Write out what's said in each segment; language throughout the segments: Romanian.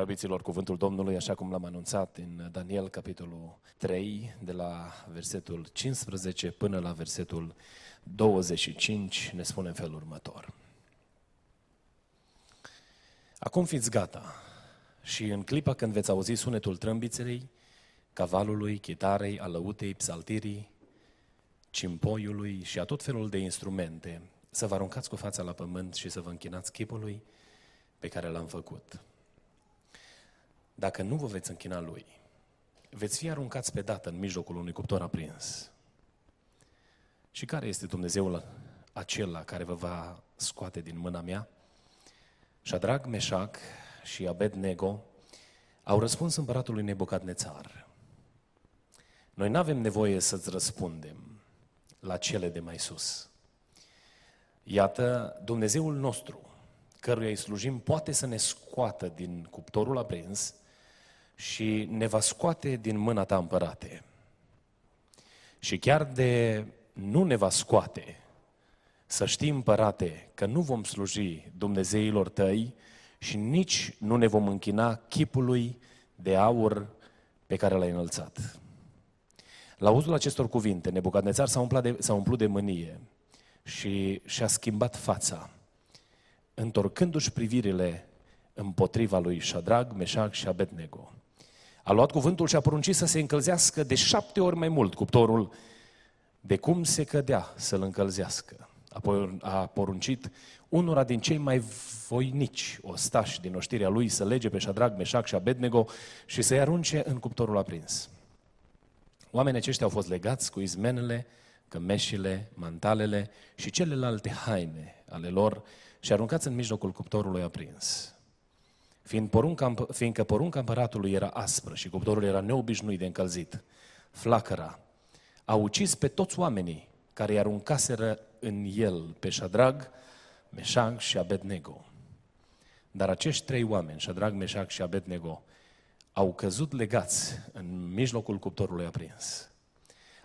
Preobiților, cuvântul Domnului, așa cum l-am anunțat în Daniel, capitolul 3, de la versetul 15 până la versetul 25, ne spune în felul următor. Acum fiți gata și în clipa când veți auzi sunetul trâmbiței, cavalului, chitarei, alăutei, psaltirii, cimpoiului și a tot felul de instrumente, să vă aruncați cu fața la pământ și să vă închinați chipului pe care l-am făcut. Dacă nu vă veți închina lui, veți fi aruncați pe dată în mijlocul unui cuptor aprins. Și care este Dumnezeul acela care vă va scoate din mâna mea? Shadrach, Meșac și Abednego au răspuns împăratului Nebucadnețar. Noi nu avem nevoie să-ți răspundem la cele de mai sus. Iată, Dumnezeul nostru, căruia îi slujim, poate să ne scoată din cuptorul aprins și ne va scoate din mâna ta împărate. Și chiar de nu ne va scoate, să știi împărate că nu vom sluji Dumnezeilor tăi și nici nu ne vom închina chipului de aur pe care l-ai înălțat. La uzul acestor cuvinte, Nebucadnețar s-a umplut de, s-a umplut de mânie și și-a schimbat fața, întorcându-și privirile împotriva lui Shadrag, Meșac și Abednego. A luat cuvântul și a poruncit să se încălzească de șapte ori mai mult cuptorul de cum se cădea să-l încălzească. Apoi a poruncit unora din cei mai voinici ostași din oștirea lui să lege pe Shadrag, Meșac și Abednego și să-i arunce în cuptorul aprins. Oamenii aceștia au fost legați cu izmenele, cămeșile, mantalele și celelalte haine ale lor și aruncați în mijlocul cuptorului aprins. Fiind porunca, fiindcă porunca împăratului era aspră și cuptorul era neobișnuit de încălzit, flacăra a ucis pe toți oamenii care i aruncaseră în el pe Shadrag, Meșag și Abednego. Dar acești trei oameni, Shadrag, Meșag și Abednego, au căzut legați în mijlocul cuptorului aprins.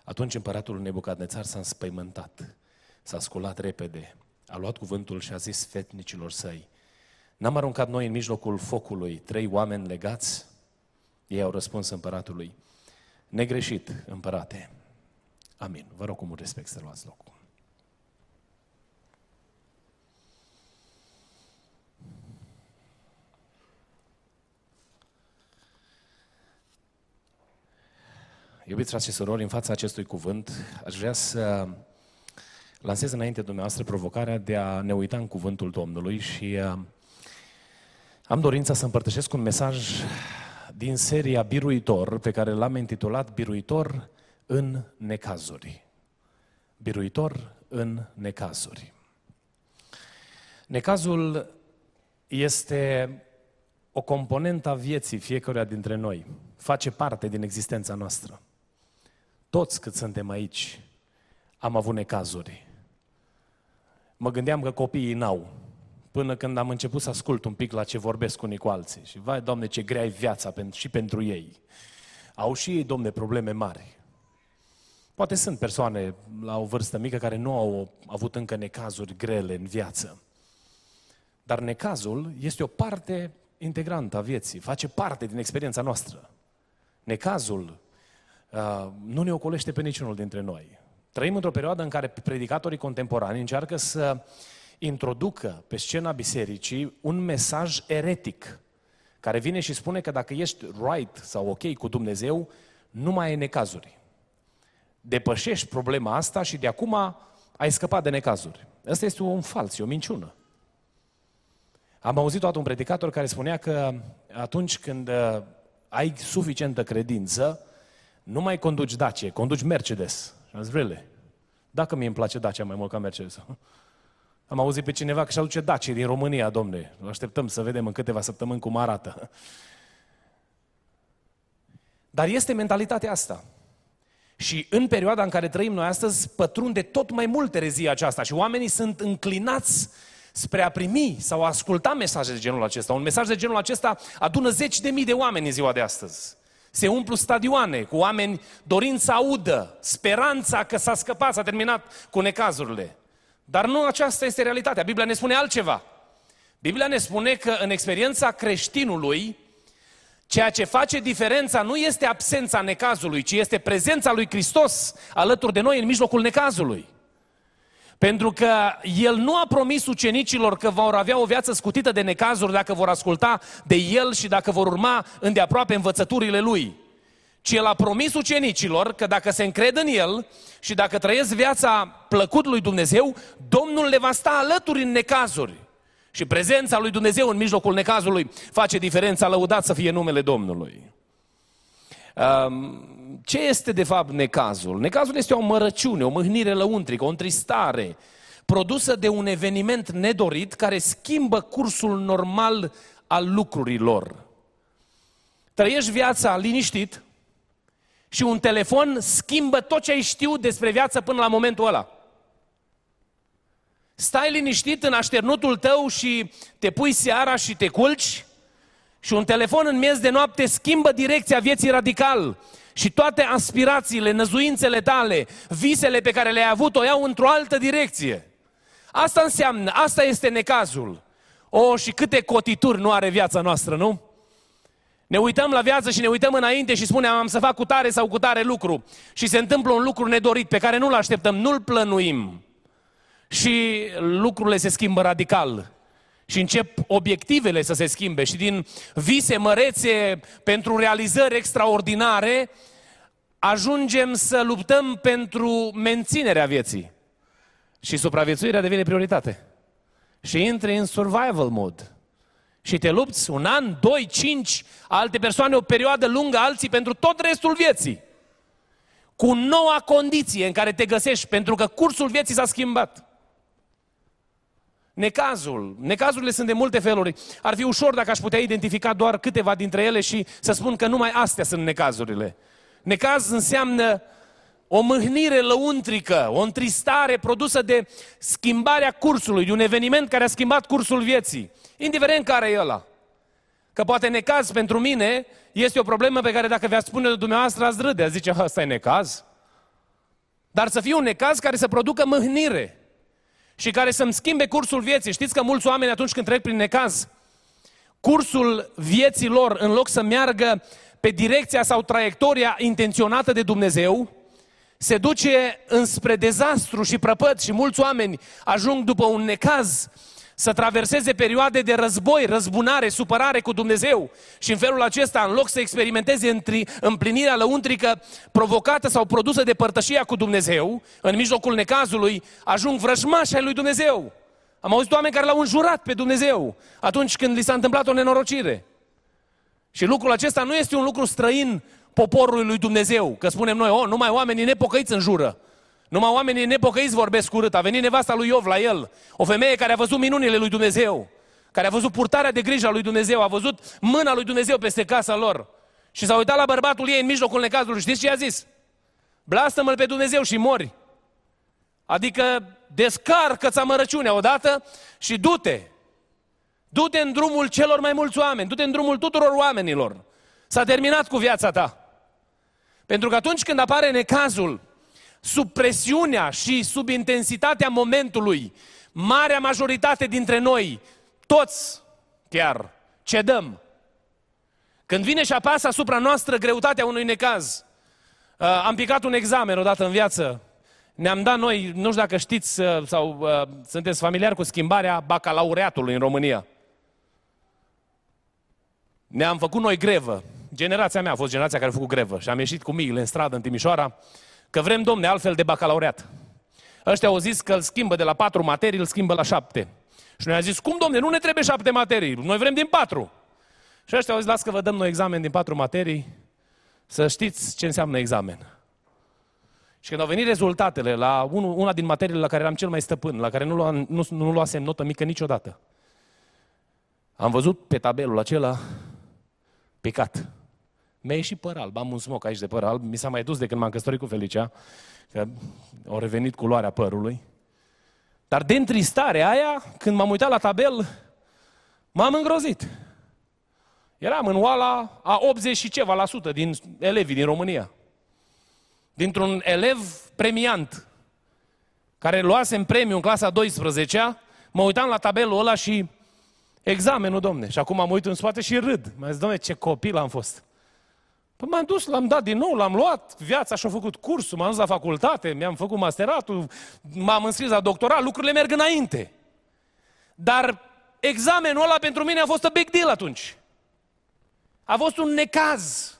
Atunci împăratul Nebucadnețar s-a înspăimântat, s-a sculat repede, a luat cuvântul și a zis fetnicilor săi, N-am aruncat noi în mijlocul focului trei oameni legați? Ei au răspuns împăratului, negreșit, împărate. Amin. Vă rog cu mult respect să luați locul. Iubiți frate și surori, în fața acestui cuvânt, aș vrea să lansez înainte dumneavoastră provocarea de a ne uita în cuvântul Domnului și uh, am dorința să împărtășesc un mesaj din seria Biruitor, pe care l-am intitulat Biruitor în necazuri. Biruitor în necazuri. Necazul este o componentă a vieții fiecăruia dintre noi. Face parte din existența noastră. Toți cât suntem aici am avut necazuri. Mă gândeam că copiii n-au până când am început să ascult un pic la ce vorbesc unii cu alții. Și vai, Doamne, ce grea e viața și pentru ei. Au și ei, Domne, probleme mari. Poate sunt persoane la o vârstă mică care nu au avut încă necazuri grele în viață. Dar necazul este o parte integrantă a vieții, face parte din experiența noastră. Necazul uh, nu ne ocolește pe niciunul dintre noi. Trăim într-o perioadă în care predicatorii contemporani încearcă să uh, introducă pe scena bisericii un mesaj eretic care vine și spune că dacă ești right sau ok cu Dumnezeu, nu mai ai necazuri. Depășești problema asta și de acum ai scăpat de necazuri. Asta este un fals, e o minciună. Am auzit toată un predicator care spunea că atunci când uh, ai suficientă credință, nu mai conduci Dacia, conduci Mercedes. Și am zis, really? Dacă mie îmi place Dacia mai mult ca Mercedes. Am auzit pe cineva că și aduce Dacie din România, domne. Așteptăm să vedem în câteva săptămâni cum arată. Dar este mentalitatea asta. Și în perioada în care trăim noi astăzi, pătrunde tot mai mult erezia aceasta și oamenii sunt înclinați spre a primi sau a asculta mesaje de genul acesta. Un mesaj de genul acesta adună zeci de mii de oameni în ziua de astăzi. Se umplu stadioane cu oameni dorind să audă, speranța că s-a scăpat, s-a terminat cu necazurile. Dar nu aceasta este realitatea. Biblia ne spune altceva. Biblia ne spune că în experiența creștinului, ceea ce face diferența nu este absența necazului, ci este prezența lui Hristos alături de noi în mijlocul necazului. Pentru că El nu a promis ucenicilor că vor avea o viață scutită de necazuri dacă vor asculta de El și dacă vor urma îndeaproape învățăturile Lui. Ci El a promis ucenicilor că dacă se încred în El și dacă trăiesc viața plăcut lui Dumnezeu, Domnul le va sta alături în necazuri. Și prezența lui Dumnezeu în mijlocul necazului face diferența, lăudat să fie numele Domnului. Um, ce este de fapt necazul? Necazul este o mărăciune, o mâhnire lăuntrică, o întristare produsă de un eveniment nedorit care schimbă cursul normal al lucrurilor. Trăiești viața liniștit și un telefon schimbă tot ce ai știut despre viață până la momentul ăla. Stai liniștit în așternutul tău și te pui seara și te culci și un telefon în miez de noapte schimbă direcția vieții radical și toate aspirațiile, năzuințele tale, visele pe care le-ai avut o iau într-o altă direcție. Asta înseamnă, asta este necazul. O, și câte cotituri nu are viața noastră, nu? Ne uităm la viață și ne uităm înainte și spunem am să fac cu tare sau cu tare lucru. Și se întâmplă un lucru nedorit pe care nu-l așteptăm, nu-l plănuim. Și lucrurile se schimbă radical. Și încep obiectivele să se schimbe și din vise mărețe pentru realizări extraordinare, ajungem să luptăm pentru menținerea vieții. Și supraviețuirea devine prioritate. Și intri în survival mode. Și te lupți un an, doi, cinci, alte persoane o perioadă lungă, alții pentru tot restul vieții. Cu noua condiție în care te găsești, pentru că cursul vieții s-a schimbat. Necazul. Necazurile sunt de multe feluri. Ar fi ușor dacă aș putea identifica doar câteva dintre ele și să spun că numai astea sunt necazurile. Necaz înseamnă o mâhnire lăuntrică, o întristare produsă de schimbarea cursului, de un eveniment care a schimbat cursul vieții, indiferent care e ăla. Că poate necaz pentru mine este o problemă pe care dacă vi-ați spune de dumneavoastră ați râde, ați zice, ăsta e necaz. Dar să fie un necaz care să producă mâhnire și care să-mi schimbe cursul vieții. Știți că mulți oameni atunci când trec prin necaz, cursul vieții lor, în loc să meargă pe direcția sau traiectoria intenționată de Dumnezeu, se duce înspre dezastru și prăpăt și mulți oameni ajung după un necaz să traverseze perioade de război, răzbunare, supărare cu Dumnezeu și în felul acesta, în loc să experimenteze împlinirea lăuntrică provocată sau produsă de părtășia cu Dumnezeu, în mijlocul necazului, ajung vrăjmași ai lui Dumnezeu. Am auzit oameni care l-au înjurat pe Dumnezeu atunci când li s-a întâmplat o nenorocire. Și lucrul acesta nu este un lucru străin poporului lui Dumnezeu, că spunem noi, oh, numai oamenii nepocăiți înjură. Numai oamenii nepocăiți vorbesc urât. A venit nevasta lui Iov la el, o femeie care a văzut minunile lui Dumnezeu, care a văzut purtarea de grijă a lui Dumnezeu, a văzut mâna lui Dumnezeu peste casa lor. Și s-a uitat la bărbatul ei în mijlocul necazului. Știți ce a zis? Blastă-mă pe Dumnezeu și mori. Adică descarcă-ți amărăciunea odată și du-te. Du-te în drumul celor mai mulți oameni, du-te în drumul tuturor oamenilor. S-a terminat cu viața ta. Pentru că atunci când apare necazul, sub presiunea și sub intensitatea momentului, marea majoritate dintre noi, toți chiar, cedăm. Când vine și apasă asupra noastră greutatea unui necaz, uh, am picat un examen odată în viață, ne-am dat noi, nu știu dacă știți uh, sau uh, sunteți familiari cu schimbarea bacalaureatului în România. Ne-am făcut noi grevă. Generația mea a fost generația care a făcut grevă și am ieșit cu miile în stradă în Timișoara Că vrem, domne, altfel de bacalaureat. Ăștia au zis că îl schimbă de la patru materii, îl schimbă la șapte. Și noi am zis, cum, domne, nu ne trebuie șapte materii, noi vrem din patru. Și ăștia au zis, las că vă dăm noi examen din patru materii, să știți ce înseamnă examen. Și când au venit rezultatele la una din materiile la care eram cel mai stăpân, la care nu, luam, nu, nu luasem notă mică niciodată, am văzut pe tabelul acela picat. Mi-a ieșit păr alb, am un smoc aici de păr alb, mi s-a mai dus de când m-am căsătorit cu Felicia, că au revenit culoarea părului. Dar de întristare aia, când m-am uitat la tabel, m-am îngrozit. Eram în oala a 80 și ceva la sută din elevii din România. Dintr-un elev premiant, care luase în premiu în clasa 12 mă uitam la tabelul ăla și examenul, domne. Și acum am uit în spate și râd. Mă zis, domne, ce copil am fost. Păi m-am dus, l-am dat din nou, l-am luat, viața și-a făcut cursul, m-am dus la facultate, mi-am făcut masteratul, m-am înscris la doctorat, lucrurile merg înainte. Dar examenul ăla pentru mine a fost un big deal atunci. A fost un necaz.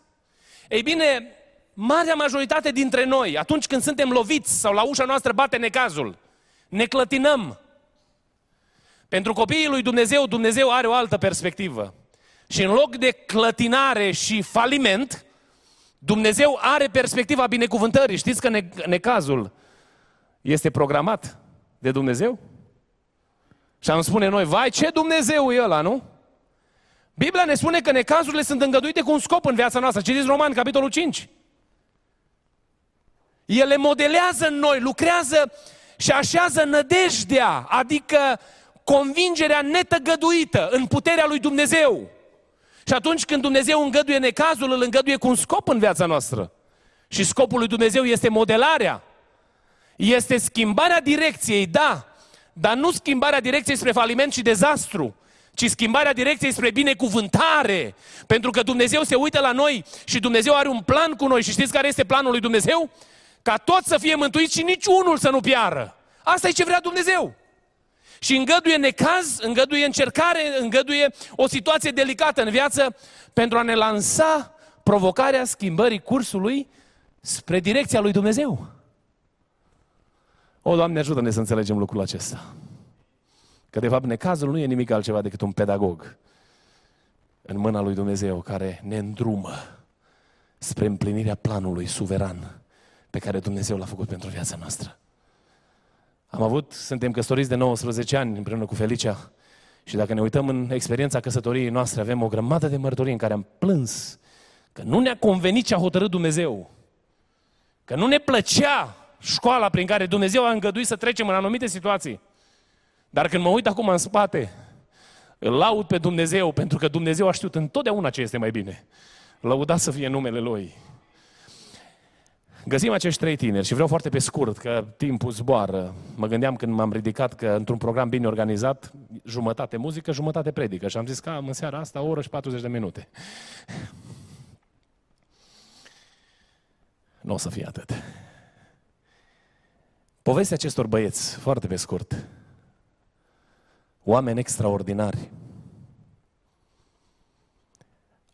Ei bine, marea majoritate dintre noi, atunci când suntem loviți sau la ușa noastră bate necazul, ne clătinăm. Pentru copiii lui Dumnezeu, Dumnezeu are o altă perspectivă. Și în loc de clătinare și faliment, Dumnezeu are perspectiva binecuvântării. Știți că necazul este programat de Dumnezeu? Și am spune noi, vai, ce Dumnezeu e ăla, nu? Biblia ne spune că necazurile sunt îngăduite cu un scop în viața noastră. Citiți Roman, capitolul 5. Ele modelează în noi, lucrează și așează nădejdea, adică convingerea netăgăduită în puterea lui Dumnezeu. Și atunci când Dumnezeu îngăduie necazul, îl îngăduie cu un scop în viața noastră. Și scopul lui Dumnezeu este modelarea. Este schimbarea direcției, da, dar nu schimbarea direcției spre faliment și dezastru, ci schimbarea direcției spre binecuvântare. Pentru că Dumnezeu se uită la noi și Dumnezeu are un plan cu noi. Și știți care este planul lui Dumnezeu? Ca toți să fie mântuiți și niciunul să nu piară. Asta e ce vrea Dumnezeu. Și îngăduie necaz, îngăduie încercare, îngăduie o situație delicată în viață pentru a ne lansa provocarea schimbării cursului spre direcția lui Dumnezeu. O, Doamne, ajută-ne să înțelegem lucrul acesta. Că, de fapt, necazul nu e nimic altceva decât un pedagog în mâna lui Dumnezeu care ne îndrumă spre împlinirea planului suveran pe care Dumnezeu l-a făcut pentru viața noastră. Am avut, suntem căsătoriți de 19 ani împreună cu Felicia și dacă ne uităm în experiența căsătoriei noastre, avem o grămadă de mărturii în care am plâns că nu ne-a convenit ce a hotărât Dumnezeu. Că nu ne plăcea școala prin care Dumnezeu a îngăduit să trecem în anumite situații. Dar când mă uit acum în spate, îl laud pe Dumnezeu, pentru că Dumnezeu a știut întotdeauna ce este mai bine. Lăudat să fie numele Lui. Găsim acești trei tineri și vreau foarte pe scurt, că timpul zboară. Mă gândeam când m-am ridicat că într-un program bine organizat, jumătate muzică, jumătate predică. Și am zis că am în seara asta o oră și 40 de minute. Nu o să fie atât. Povestea acestor băieți, foarte pe scurt. Oameni extraordinari,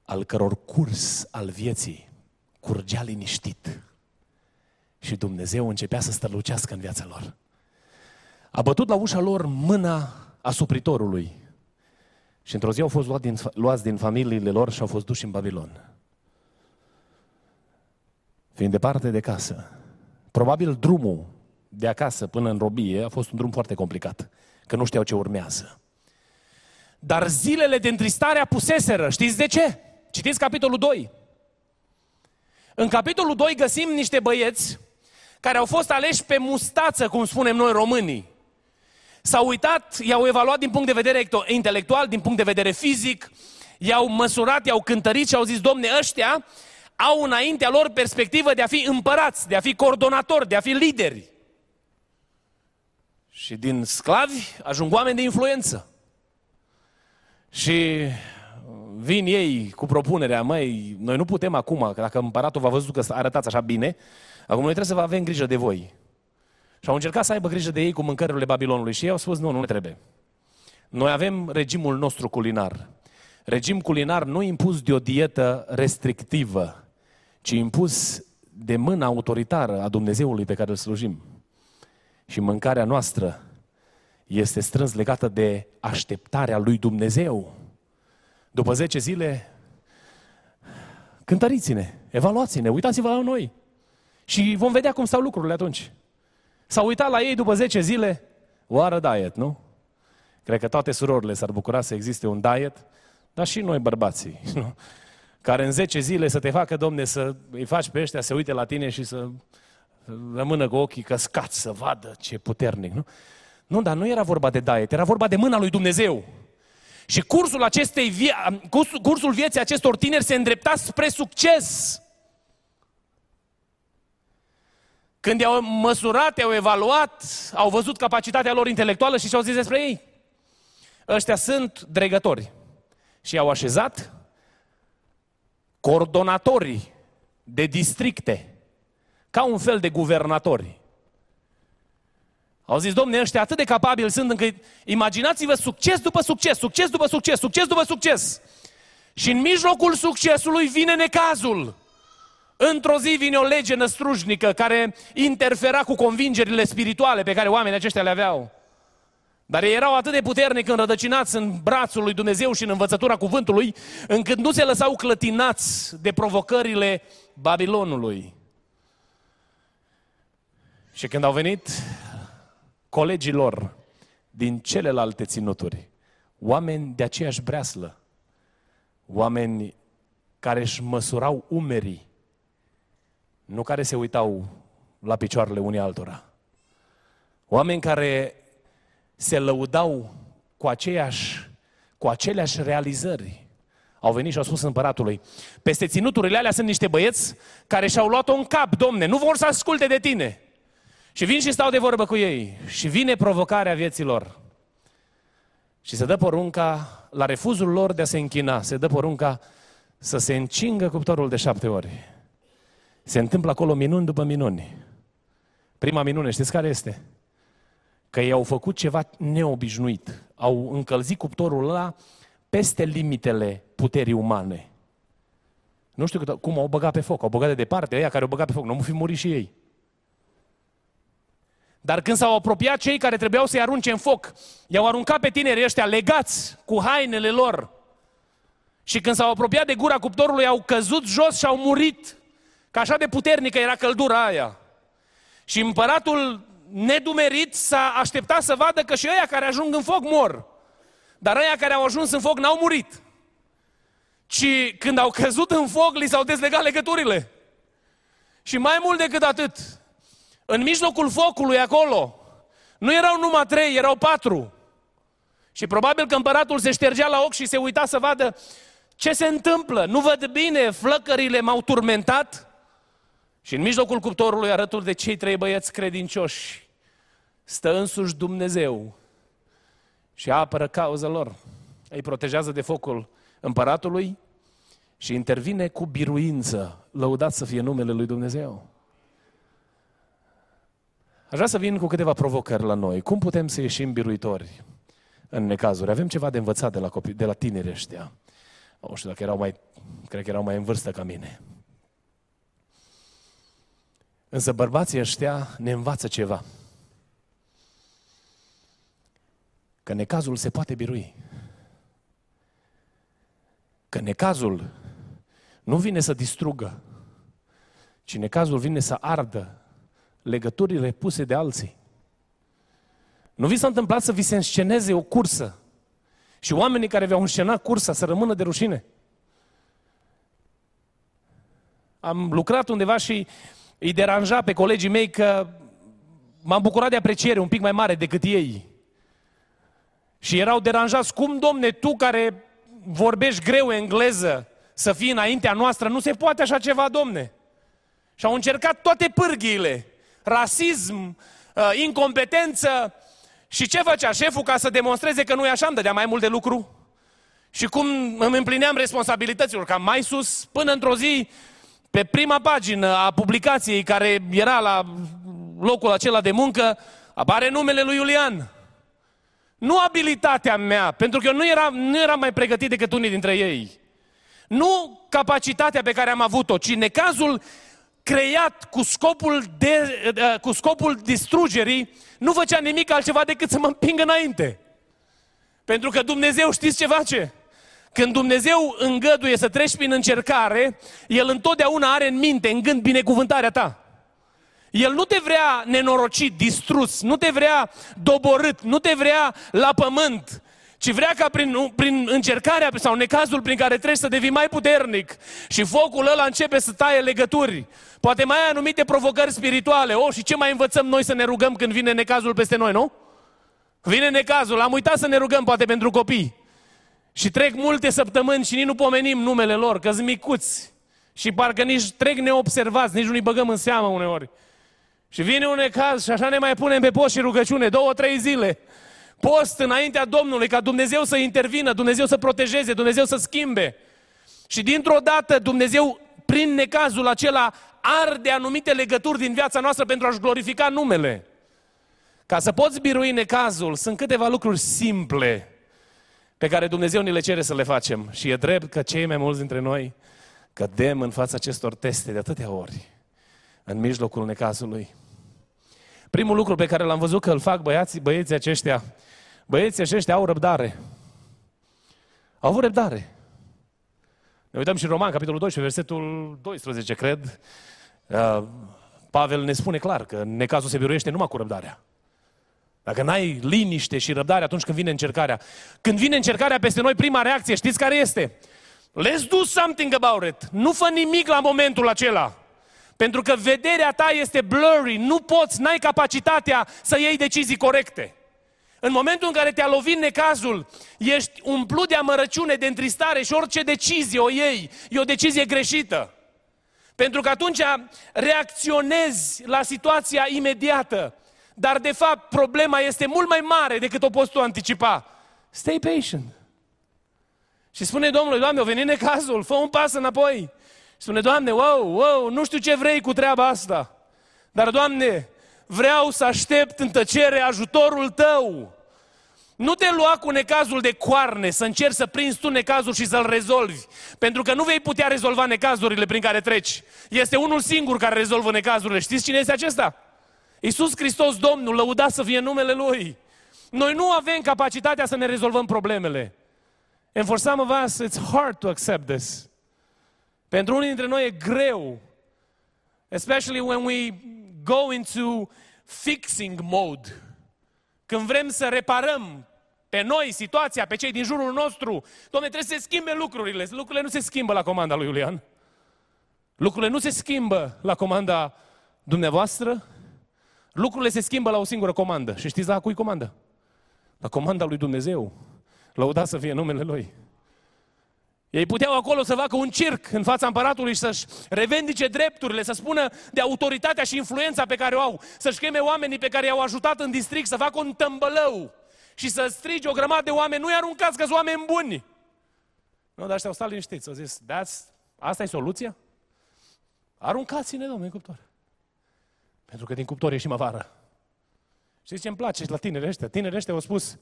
al căror curs al vieții curgea liniștit și Dumnezeu începea să strălucească în viața lor. A bătut la ușa lor mâna asupritorului și într-o zi au fost luați din, luați din familiile lor și au fost duși în Babilon. Fiind departe de casă, probabil drumul de acasă până în robie a fost un drum foarte complicat, că nu știau ce urmează. Dar zilele de întristare apuseseră. Știți de ce? Citiți capitolul 2. În capitolul 2 găsim niște băieți care au fost aleși pe mustață, cum spunem noi românii. S-au uitat, i-au evaluat din punct de vedere intelectual, din punct de vedere fizic, i-au măsurat, i-au cântărit și au zis, domne, ăștia au înaintea lor perspectivă de a fi împărați, de a fi coordonatori, de a fi lideri. Și din sclavi ajung oameni de influență. Și vin ei cu propunerea, măi, noi nu putem acum, dacă împăratul v-a văzut că arătați așa bine, Acum noi trebuie să avem grijă de voi. Și au încercat să aibă grijă de ei cu mâncărurile Babilonului și ei au spus, nu, nu ne trebuie. Noi avem regimul nostru culinar. Regim culinar nu impus de o dietă restrictivă, ci impus de mâna autoritară a Dumnezeului pe care îl slujim. Și mâncarea noastră este strâns legată de așteptarea lui Dumnezeu. După 10 zile, cântăriți-ne, evaluați-ne, uitați-vă la noi. Și vom vedea cum stau lucrurile atunci. S-au uitat la ei după 10 zile, oară diet, nu? Cred că toate surorile s-ar bucura să existe un diet, dar și noi bărbații. Nu? care în 10 zile să te facă, domne, să îi faci pe ăștia să uite la tine și să rămână cu ochii căscați să vadă ce puternic, nu? Nu, dar nu era vorba de diet, era vorba de mâna lui Dumnezeu. Și cursul, acestei vie- cursul, cursul vieții acestor tineri se îndrepta spre succes. Când i-au măsurat, i-au evaluat, au văzut capacitatea lor intelectuală și și-au zis despre ei. Ăștia sunt dregători. Și i-au așezat coordonatorii de districte, ca un fel de guvernatori. Au zis, domne, ăștia atât de capabili sunt încât imaginați-vă succes după succes, succes după succes, succes după succes. Și în mijlocul succesului vine necazul. Într-o zi vine o lege năstrușnică care interfera cu convingerile spirituale pe care oamenii aceștia le aveau. Dar ei erau atât de puternic înrădăcinați în brațul lui Dumnezeu și în învățătura cuvântului, încât nu se lăsau clătinați de provocările Babilonului. Și când au venit colegii lor din celelalte ținuturi, oameni de aceeași breaslă, oameni care își măsurau umerii, nu care se uitau la picioarele unii altora. Oameni care se lăudau cu, aceeași, cu aceleași realizări. Au venit și au spus împăratului, peste ținuturile alea sunt niște băieți care și-au luat-o în cap, domne, nu vor să asculte de tine. Și vin și stau de vorbă cu ei. Și vine provocarea vieților. Și se dă porunca, la refuzul lor de a se închina, se dă porunca să se încingă cuptorul de șapte ori. Se întâmplă acolo minuni după minuni. Prima minune, știți care este? Că ei au făcut ceva neobișnuit. Au încălzit cuptorul ăla peste limitele puterii umane. Nu știu cum au băgat pe foc. Au băgat de departe, ăia care au băgat pe foc. Nu au fi murit și ei. Dar când s-au apropiat cei care trebuiau să-i arunce în foc, i-au aruncat pe tinerii ăștia legați cu hainele lor. Și când s-au apropiat de gura cuptorului, au căzut jos și au murit. Că așa de puternică era căldura aia. Și împăratul nedumerit s-a așteptat să vadă că și ăia care ajung în foc mor. Dar ăia care au ajuns în foc n-au murit. Ci când au căzut în foc, li s-au dezlegat legăturile. Și mai mult decât atât, în mijlocul focului acolo, nu erau numai trei, erau patru. Și probabil că împăratul se ștergea la ochi și se uita să vadă ce se întâmplă. Nu văd bine, flăcările m-au turmentat. Și în mijlocul cuptorului, arături de cei trei băieți credincioși, stă însuși Dumnezeu și apără cauza lor. Îi protejează de focul împăratului și intervine cu biruință. Lăudat să fie numele lui Dumnezeu. Aș vrea să vin cu câteva provocări la noi. Cum putem să ieșim biruitori în necazuri? Avem ceva de învățat de la, copii, de la tineri ăștia. Nu știu dacă erau mai, cred că erau mai în vârstă ca mine. Însă bărbații ăștia ne învață ceva. Că necazul se poate birui. Că necazul nu vine să distrugă, ci necazul vine să ardă legăturile puse de alții. Nu vi s-a întâmplat să vi se însceneze o cursă și oamenii care vi-au înscenat cursa să rămână de rușine? Am lucrat undeva și îi deranja pe colegii mei că m-am bucurat de apreciere un pic mai mare decât ei. Și erau deranjați, cum domne, tu care vorbești greu engleză, să fii înaintea noastră, nu se poate așa ceva, domne. Și au încercat toate pârghiile rasism, uh, incompetență. Și ce făcea șeful ca să demonstreze că nu e așa, îmi dădea mai mult de lucru? Și cum îmi împlineam responsabilităților, cam mai sus, până într-o zi, pe prima pagină a publicației care era la locul acela de muncă, apare numele lui Iulian. Nu abilitatea mea, pentru că eu nu eram, nu eram mai pregătit decât unii dintre ei. Nu capacitatea pe care am avut-o, ci necazul creat cu scopul, de, uh, cu scopul distrugerii, nu făcea nimic altceva decât să mă împingă înainte. Pentru că Dumnezeu știți ce face? Când Dumnezeu îngăduie să treci prin încercare, El întotdeauna are în minte, în gând, binecuvântarea ta. El nu te vrea nenorocit, distrus, nu te vrea doborât, nu te vrea la pământ, ci vrea ca prin, prin încercarea sau necazul prin care treci să devii mai puternic și focul ăla începe să taie legături. Poate mai ai anumite provocări spirituale. Oh, și ce mai învățăm noi să ne rugăm când vine necazul peste noi, nu? Vine necazul, am uitat să ne rugăm poate pentru copii. Și trec multe săptămâni și nici nu pomenim numele lor, că sunt micuți. Și parcă nici trec neobservați, nici nu-i băgăm în seamă uneori. Și vine un necaz și așa ne mai punem pe post și rugăciune, două, trei zile. Post înaintea Domnului ca Dumnezeu să intervină, Dumnezeu să protejeze, Dumnezeu să schimbe. Și dintr-o dată Dumnezeu, prin necazul acela, arde anumite legături din viața noastră pentru a-și glorifica numele. Ca să poți birui necazul, sunt câteva lucruri simple pe care Dumnezeu ni le cere să le facem. Și e drept că cei mai mulți dintre noi cădem în fața acestor teste de atâtea ori, în mijlocul necazului. Primul lucru pe care l-am văzut că îl fac băiații, băieții aceștia, băieții aceștia au răbdare. Au avut răbdare. Ne uităm și în Roman, capitolul 12, versetul 12, cred. Uh, Pavel ne spune clar că necazul se biruiește numai cu răbdarea. Dacă n-ai liniște și răbdare atunci când vine încercarea. Când vine încercarea peste noi, prima reacție, știți care este? Let's do something about it. Nu fă nimic la momentul acela. Pentru că vederea ta este blurry, nu poți, n-ai capacitatea să iei decizii corecte. În momentul în care te-a lovit necazul, ești umplut de amărăciune, de întristare și orice decizie o iei, e o decizie greșită. Pentru că atunci reacționezi la situația imediată. Dar de fapt problema este mult mai mare decât o poți tu anticipa. Stay patient. Și spune Domnului, Doamne, a venit necazul, fă un pas înapoi. Și spune, Doamne, wow, wow, nu știu ce vrei cu treaba asta. Dar, Doamne, vreau să aștept în tăcere ajutorul Tău. Nu te lua cu necazul de coarne, să încerci să prinzi tu necazul și să-l rezolvi. Pentru că nu vei putea rezolva necazurile prin care treci. Este unul singur care rezolvă necazurile. Știți cine este acesta? Iisus Hristos, Domnul, lăudat să fie numele Lui. Noi nu avem capacitatea să ne rezolvăm problemele. And for some of us, it's hard to accept this. Pentru unii dintre noi e greu. Especially when we go into fixing mode. Când vrem să reparăm pe noi situația, pe cei din jurul nostru, Doamne, trebuie să se schimbe lucrurile. Lucrurile nu se schimbă la comanda lui Iulian. Lucrurile nu se schimbă la comanda dumneavoastră. Lucrurile se schimbă la o singură comandă. Și știți la cui comandă? La comanda lui Dumnezeu. Lăuda să fie numele Lui. Ei puteau acolo să facă un circ în fața împăratului și să-și revendice drepturile, să spună de autoritatea și influența pe care o au, să-și cheme oamenii pe care i-au ajutat în district să facă un tămbălău și să strige o grămadă de oameni, nu-i aruncați că sunt oameni buni. Nu, dar ăștia au stat liniștiți, au zis, dați, asta e soluția? Aruncați-ne, domnule, în cuptor. Pentru că din cuptor ieșim afară. Știți ce îmi place la tinerii ăștia? Tinerii ăștia au spus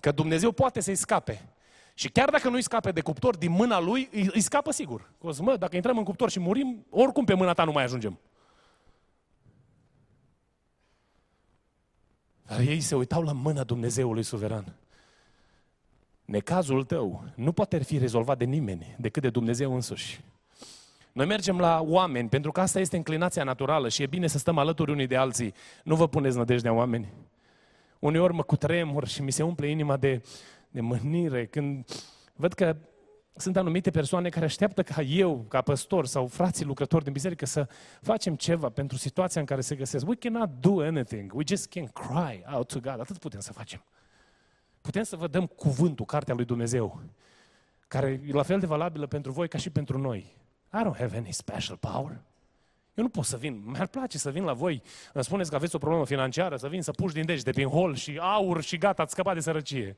că Dumnezeu poate să-i scape și chiar dacă nu-i scape de cuptor din mâna lui, îi, îi scapă sigur. O să, mă, dacă intrăm în cuptor și murim, oricum pe mâna ta nu mai ajungem. Dar ei se uitau la mâna Dumnezeului suveran. Necazul tău nu poate fi rezolvat de nimeni decât de Dumnezeu însuși. Noi mergem la oameni, pentru că asta este înclinația naturală și e bine să stăm alături unii de alții. Nu vă puneți nădejdea oameni. Uneori mă cutremur și mi se umple inima de de mânire, când văd că sunt anumite persoane care așteaptă ca eu, ca păstor sau frații lucrători din biserică să facem ceva pentru situația în care se găsesc. We cannot do anything. We just can cry out to God. Atât putem să facem. Putem să vă dăm cuvântul, cartea lui Dumnezeu, care e la fel de valabilă pentru voi ca și pentru noi. I don't have any special power. Eu nu pot să vin. Mi-ar place să vin la voi. Îmi spuneți că aveți o problemă financiară, să vin să puși din deci de prin hol și aur și gata, ați scăpat de sărăcie.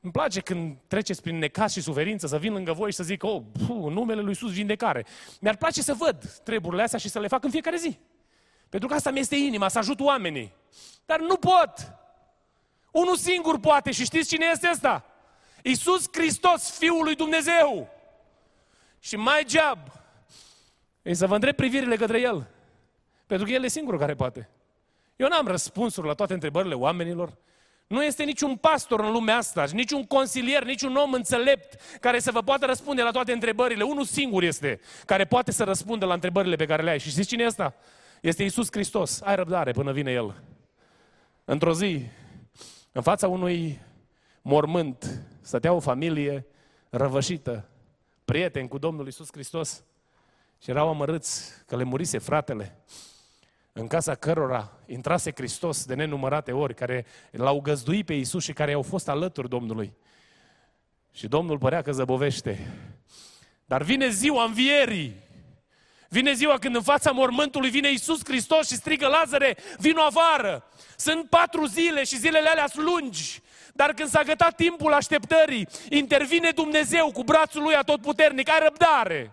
Îmi place când treceți prin necaz și suferință să vin lângă voi și să zic, oh, puh, numele lui Iisus vindecare. Mi-ar place să văd treburile astea și să le fac în fiecare zi. Pentru că asta mi este inima, să ajut oamenii. Dar nu pot. Unul singur poate și știți cine este ăsta? Iisus Hristos, Fiul lui Dumnezeu. Și mai job e să vă îndrept privirile către El. Pentru că El e singurul care poate. Eu n-am răspunsuri la toate întrebările oamenilor. Nu este niciun pastor în lumea asta, niciun consilier, niciun om înțelept care să vă poată răspunde la toate întrebările. Unul singur este care poate să răspundă la întrebările pe care le ai. Și știți cine este asta? Este Isus Hristos. Ai răbdare până vine El. Într-o zi, în fața unui mormânt stătea o familie răvășită, prieteni cu Domnul Isus Hristos și erau amărâți că le murise fratele, în casa cărora intrase Hristos de nenumărate ori, care l-au găzduit pe Isus și care au fost alături Domnului. Și Domnul părea că zăbovește. Dar vine ziua învierii. Vine ziua când în fața mormântului vine Isus Hristos și strigă Lazare, vino afară. Sunt patru zile și zilele alea sunt lungi. Dar când s-a gătat timpul așteptării, intervine Dumnezeu cu brațul lui atotputernic, ai răbdare.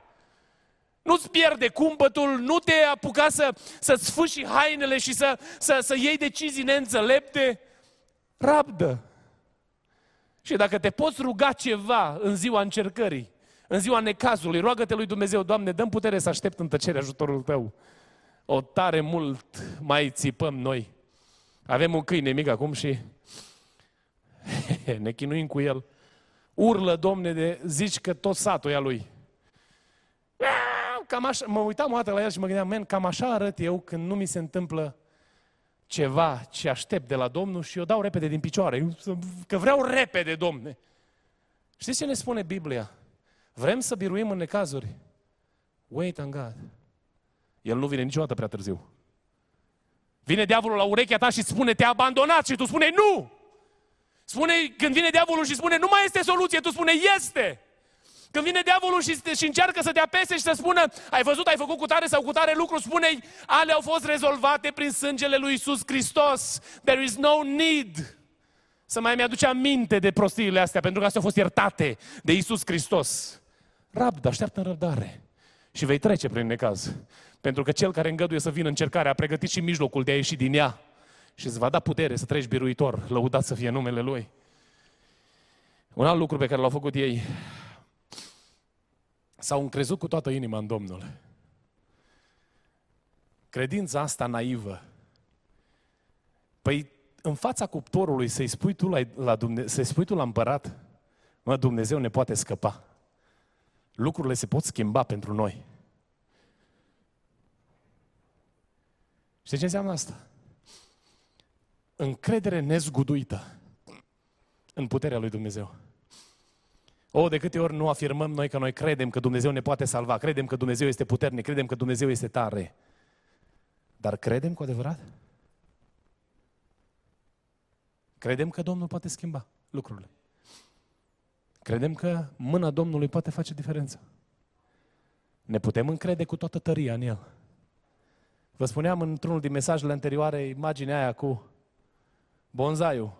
Nu-ți pierde cumpătul, nu te apuca să, să-ți sfâși hainele și să, să, să iei decizii neînțelepte. Rabdă. Și dacă te poți ruga ceva în ziua încercării, în ziua necazului, roagă-te lui Dumnezeu, Doamne, dăm putere să aștept în tăcere ajutorul Tău. O tare mult mai țipăm noi. Avem un câine mic acum și ne chinuim cu el. Urlă, Domne, de zici că tot satul e a lui. Cam așa, mă uitam o dată la el și mă gândeam, men, cam așa arăt eu când nu mi se întâmplă ceva ce aștept de la Domnul și eu dau repede din picioare. Că vreau repede, Domne. Știți ce ne spune Biblia? Vrem să biruim în necazuri. Wait on God. El nu vine niciodată prea târziu. Vine diavolul la urechea ta și spune, te-a abandonat și tu spune, nu! Spune, când vine diavolul și spune, nu mai este soluție, tu spune, este! Când vine diavolul și, și încearcă să te apese și să spună, ai văzut, ai făcut cu tare sau cu tare lucru, spune ale au fost rezolvate prin sângele lui Isus Hristos. There is no need să mai mi-aduce aminte de prostiile astea, pentru că astea au fost iertate de Isus Hristos. Rabdă, așteaptă în răbdare și vei trece prin necaz. Pentru că cel care îngăduie să vină încercarea a pregătit și mijlocul de a ieși din ea și îți va da putere să treci biruitor, lăudat să fie numele Lui. Un alt lucru pe care l-au făcut ei, s-au încrezut cu toată inima în Domnul. Credința asta naivă. Păi în fața cuptorului să-i spui tu la, la Dumne- să spui tu la împărat, mă, Dumnezeu ne poate scăpa. Lucrurile se pot schimba pentru noi. Știi ce înseamnă asta? Încredere nezguduită în puterea lui Dumnezeu. O, de câte ori nu afirmăm noi că noi credem că Dumnezeu ne poate salva, credem că Dumnezeu este puternic, credem că Dumnezeu este tare. Dar credem cu adevărat? Credem că Domnul poate schimba lucrurile. Credem că mâna Domnului poate face diferența. Ne putem încrede cu toată tăria în El. Vă spuneam într-unul din mesajele anterioare imaginea aia cu bonzaiul,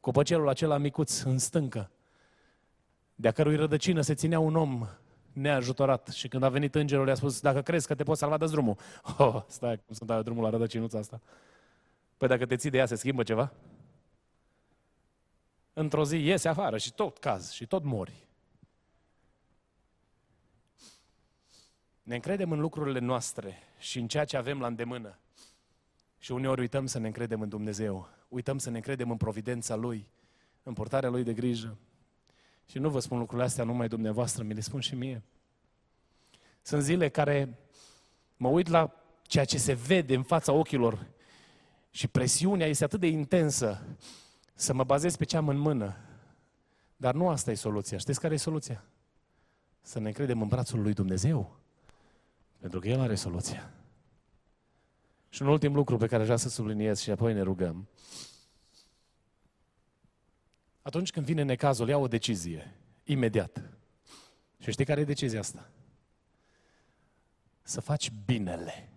copăcelul acela micuț în stâncă, de-a cărui rădăcină se ținea un om neajutorat și când a venit îngerul i-a spus, dacă crezi că te poți salva, dă drumul. Oh, stai, cum să dai drumul la rădăcinuța asta? Păi dacă te ții de ea, se schimbă ceva? Într-o zi iese afară și tot caz și tot mori. Ne încredem în lucrurile noastre și în ceea ce avem la îndemână. Și uneori uităm să ne încredem în Dumnezeu. Uităm să ne încredem în providența Lui, în portarea Lui de grijă. Și nu vă spun lucrurile astea numai dumneavoastră, mi le spun și mie. Sunt zile care mă uit la ceea ce se vede în fața ochilor și presiunea este atât de intensă să mă bazez pe ce am în mână. Dar nu asta e soluția. Știți care e soluția? Să ne încredem în brațul lui Dumnezeu. Pentru că El are soluția. Și un ultim lucru pe care aș vrea să subliniez și apoi ne rugăm. Atunci când vine necazul, ia o decizie. Imediat. Și știi care e decizia asta? Să faci binele.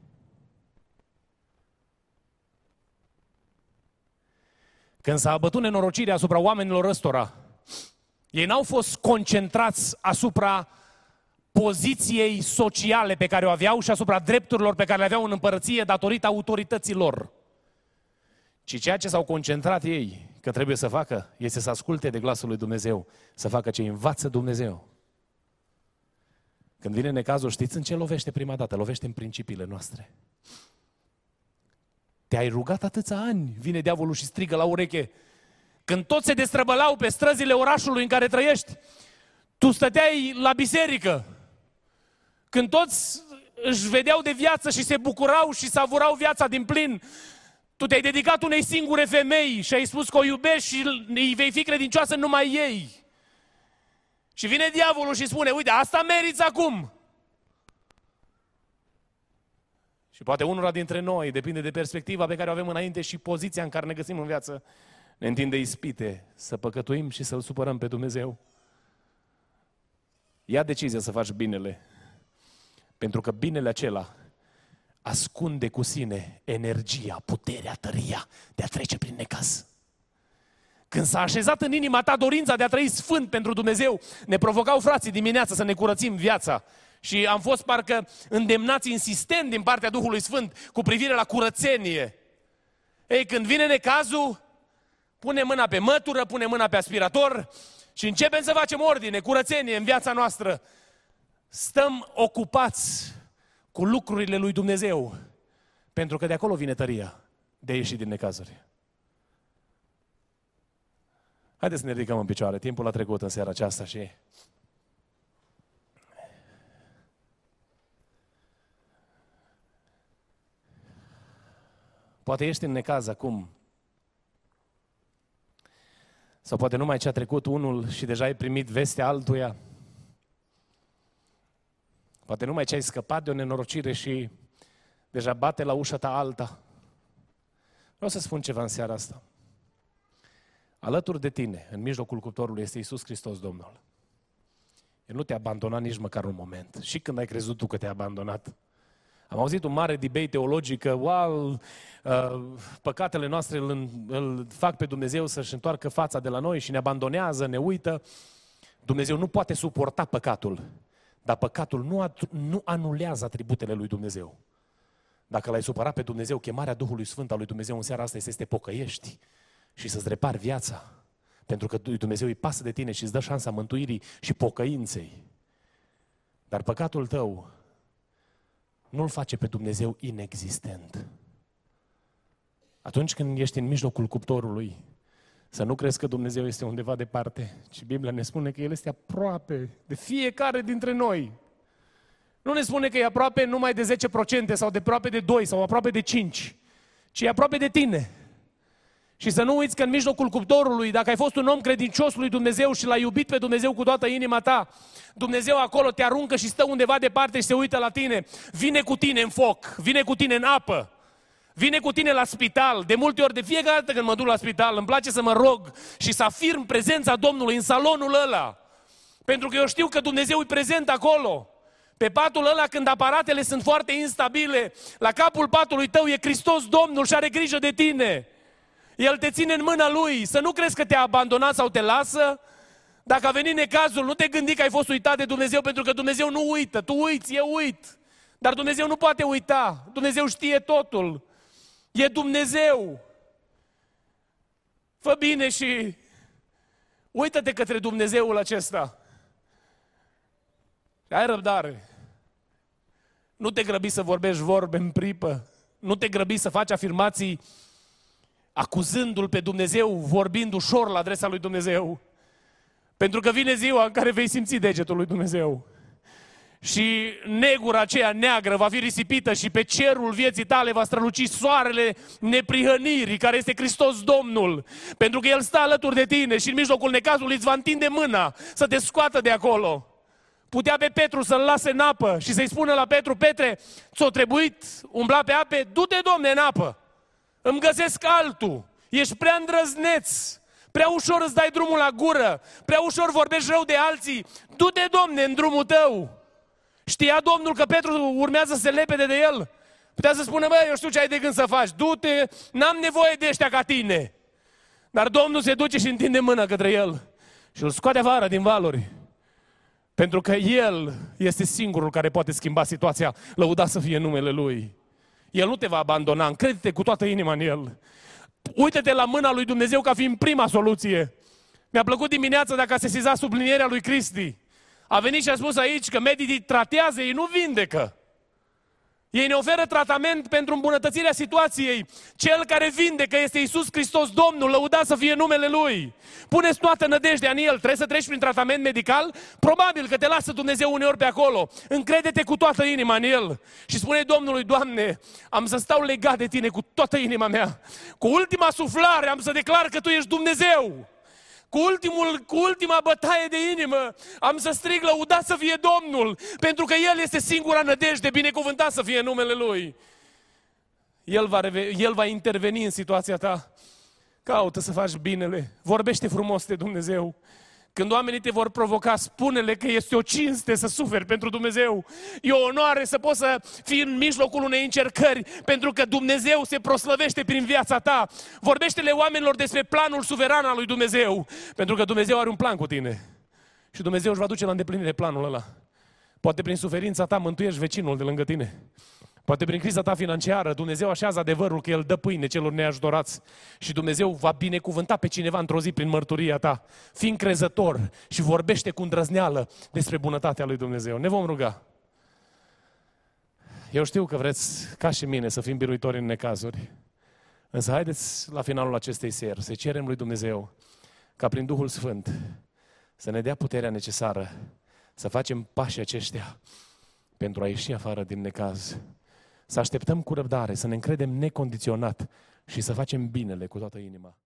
Când s-a abătut nenorocirea asupra oamenilor ăstora, ei n-au fost concentrați asupra poziției sociale pe care o aveau și asupra drepturilor pe care le aveau în împărăție datorită autorităților. Ci ceea ce s-au concentrat ei că trebuie să facă este să asculte de glasul lui Dumnezeu, să facă ce învață Dumnezeu. Când vine necazul, știți în ce lovește prima dată? Lovește în principiile noastre. Te-ai rugat atâția ani, vine diavolul și strigă la ureche. Când toți se destrăbălau pe străzile orașului în care trăiești, tu stăteai la biserică. Când toți își vedeau de viață și se bucurau și savurau viața din plin, Tu te-ai dedicat unei singure femei și ai spus că o iubești și îi vei fi credincioasă numai ei. Și vine diavolul și spune, uite, asta meriți acum. Și poate unul dintre noi, depinde de perspectiva pe care o avem înainte și poziția în care ne găsim în viață, ne întinde ispite să păcătuim și să-L supărăm pe Dumnezeu. Ia decizia să faci binele. Pentru că binele acela ascunde cu sine energia, puterea, tăria de a trece prin necaz. Când s-a așezat în inima ta dorința de a trăi sfânt pentru Dumnezeu, ne provocau frații dimineața să ne curățim viața. Și am fost parcă îndemnați insistent din partea Duhului Sfânt cu privire la curățenie. Ei, când vine necazul, pune mâna pe mătură, pune mâna pe aspirator și începem să facem ordine, curățenie în viața noastră. Stăm ocupați cu lucrurile lui Dumnezeu, pentru că de acolo vine tăria de a ieși din necazuri. Haideți să ne ridicăm în picioare. Timpul a trecut în seara aceasta și Poate ești în necaz acum. Sau poate numai ce a trecut unul și deja ai primit vestea altuia. Poate numai ce ai scăpat de o nenorocire și deja bate la ușa ta alta. Vreau să spun ceva în seara asta. Alături de tine, în mijlocul cuptorului, este Isus Hristos Domnul. El nu te-a abandonat nici măcar un moment. Și când ai crezut tu că te-a abandonat. Am auzit un mare debate teologic că, wow, uh, păcatele noastre îl, îl fac pe Dumnezeu să-și întoarcă fața de la noi și ne abandonează, ne uită. Dumnezeu nu poate suporta păcatul, dar păcatul nu, at- nu anulează atributele lui Dumnezeu. Dacă l-ai supărat pe Dumnezeu, chemarea Duhului Sfânt al lui Dumnezeu în seara asta este să te pocăiești și să-ți repari viața. Pentru că Dumnezeu îi pasă de tine și îți dă șansa mântuirii și pocăinței. Dar păcatul tău nu-L face pe Dumnezeu inexistent. Atunci când ești în mijlocul cuptorului, să nu crezi că Dumnezeu este undeva departe, ci Biblia ne spune că El este aproape de fiecare dintre noi. Nu ne spune că e aproape numai de 10% sau de aproape de 2 sau aproape de 5, ci e aproape de tine. Și să nu uiți că în mijlocul cuptorului, dacă ai fost un om credincios lui Dumnezeu și l-ai iubit pe Dumnezeu cu toată inima ta, Dumnezeu acolo te aruncă și stă undeva departe și se uită la tine. Vine cu tine în foc, vine cu tine în apă, vine cu tine la spital. De multe ori, de fiecare dată când mă duc la spital, îmi place să mă rog și să afirm prezența Domnului în salonul ăla. Pentru că eu știu că Dumnezeu e prezent acolo. Pe patul ăla, când aparatele sunt foarte instabile, la capul patului tău e Hristos Domnul și are grijă de tine. El te ține în mâna Lui. Să nu crezi că te-a abandonat sau te lasă. Dacă a venit necazul, nu te gândi că ai fost uitat de Dumnezeu, pentru că Dumnezeu nu uită. Tu uiți, e uit. Dar Dumnezeu nu poate uita. Dumnezeu știe totul. E Dumnezeu. Fă bine și uită-te către Dumnezeul acesta. Ai răbdare. Nu te grăbi să vorbești vorbe în pripă. Nu te grăbi să faci afirmații acuzându-L pe Dumnezeu, vorbind ușor la adresa lui Dumnezeu. Pentru că vine ziua în care vei simți degetul lui Dumnezeu. Și negura aceea neagră va fi risipită și pe cerul vieții tale va străluci soarele neprihănirii, care este Hristos Domnul. Pentru că El stă alături de tine și în mijlocul necazului îți va întinde mâna să te scoată de acolo. Putea pe Petru să-l lase în apă și să-i spună la Petru, Petre, ți-o trebuit umbla pe ape? Du-te, Domne, în apă! Îmi găsesc altul, ești prea îndrăzneț, prea ușor îți dai drumul la gură, prea ușor vorbești rău de alții, du-te, Domne, în drumul tău. Știa Domnul că Petru urmează să se lepede de el? Putea să spună, băi, eu știu ce ai de gând să faci, du-te, n-am nevoie de ăștia ca tine. Dar Domnul se duce și întinde mâna către el și îl scoate afară din valuri. Pentru că El este singurul care poate schimba situația, lăuda să fie numele Lui. El nu te va abandona, încrede-te cu toată inima în El. Uită-te la mâna lui Dumnezeu ca fiind prima soluție. Mi-a plăcut dimineața dacă a sesizat sublinierea lui Cristi. A venit și a spus aici că medicii tratează, ei nu vindecă. Ei ne oferă tratament pentru îmbunătățirea situației. Cel care vinde că este Isus Hristos Domnul, lăudat să fie numele Lui. Puneți toată nădejdea în El. Trebuie să treci prin tratament medical? Probabil că te lasă Dumnezeu uneori pe acolo. Încrede-te cu toată inima în El. Și spune Domnului, Doamne, am să stau legat de Tine cu toată inima mea. Cu ultima suflare am să declar că Tu ești Dumnezeu cu, ultimul, cu ultima bătaie de inimă, am să strig lăudat să fie Domnul, pentru că El este singura nădejde, binecuvântat să fie numele Lui. El va, El va interveni în situația ta. Caută să faci binele. Vorbește frumos de Dumnezeu. Când oamenii te vor provoca, spune-le că este o cinste să suferi pentru Dumnezeu. E o onoare să poți să fii în mijlocul unei încercări, pentru că Dumnezeu se proslăvește prin viața ta. Vorbește-le oamenilor despre planul suveran al lui Dumnezeu, pentru că Dumnezeu are un plan cu tine. Și Dumnezeu își va duce la îndeplinire planul ăla. Poate prin suferința ta mântuiești vecinul de lângă tine. Poate prin criza ta financiară, Dumnezeu așează adevărul că El dă pâine celor neajutorați și Dumnezeu va binecuvânta pe cineva într-o zi prin mărturia ta. Fii încrezător și vorbește cu îndrăzneală despre bunătatea lui Dumnezeu. Ne vom ruga. Eu știu că vreți, ca și mine, să fim biruitori în necazuri. Însă haideți la finalul acestei seri să cerem lui Dumnezeu ca prin Duhul Sfânt să ne dea puterea necesară să facem pașii aceștia pentru a ieși afară din necaz. Să așteptăm cu răbdare, să ne încredem necondiționat și să facem binele cu toată inima.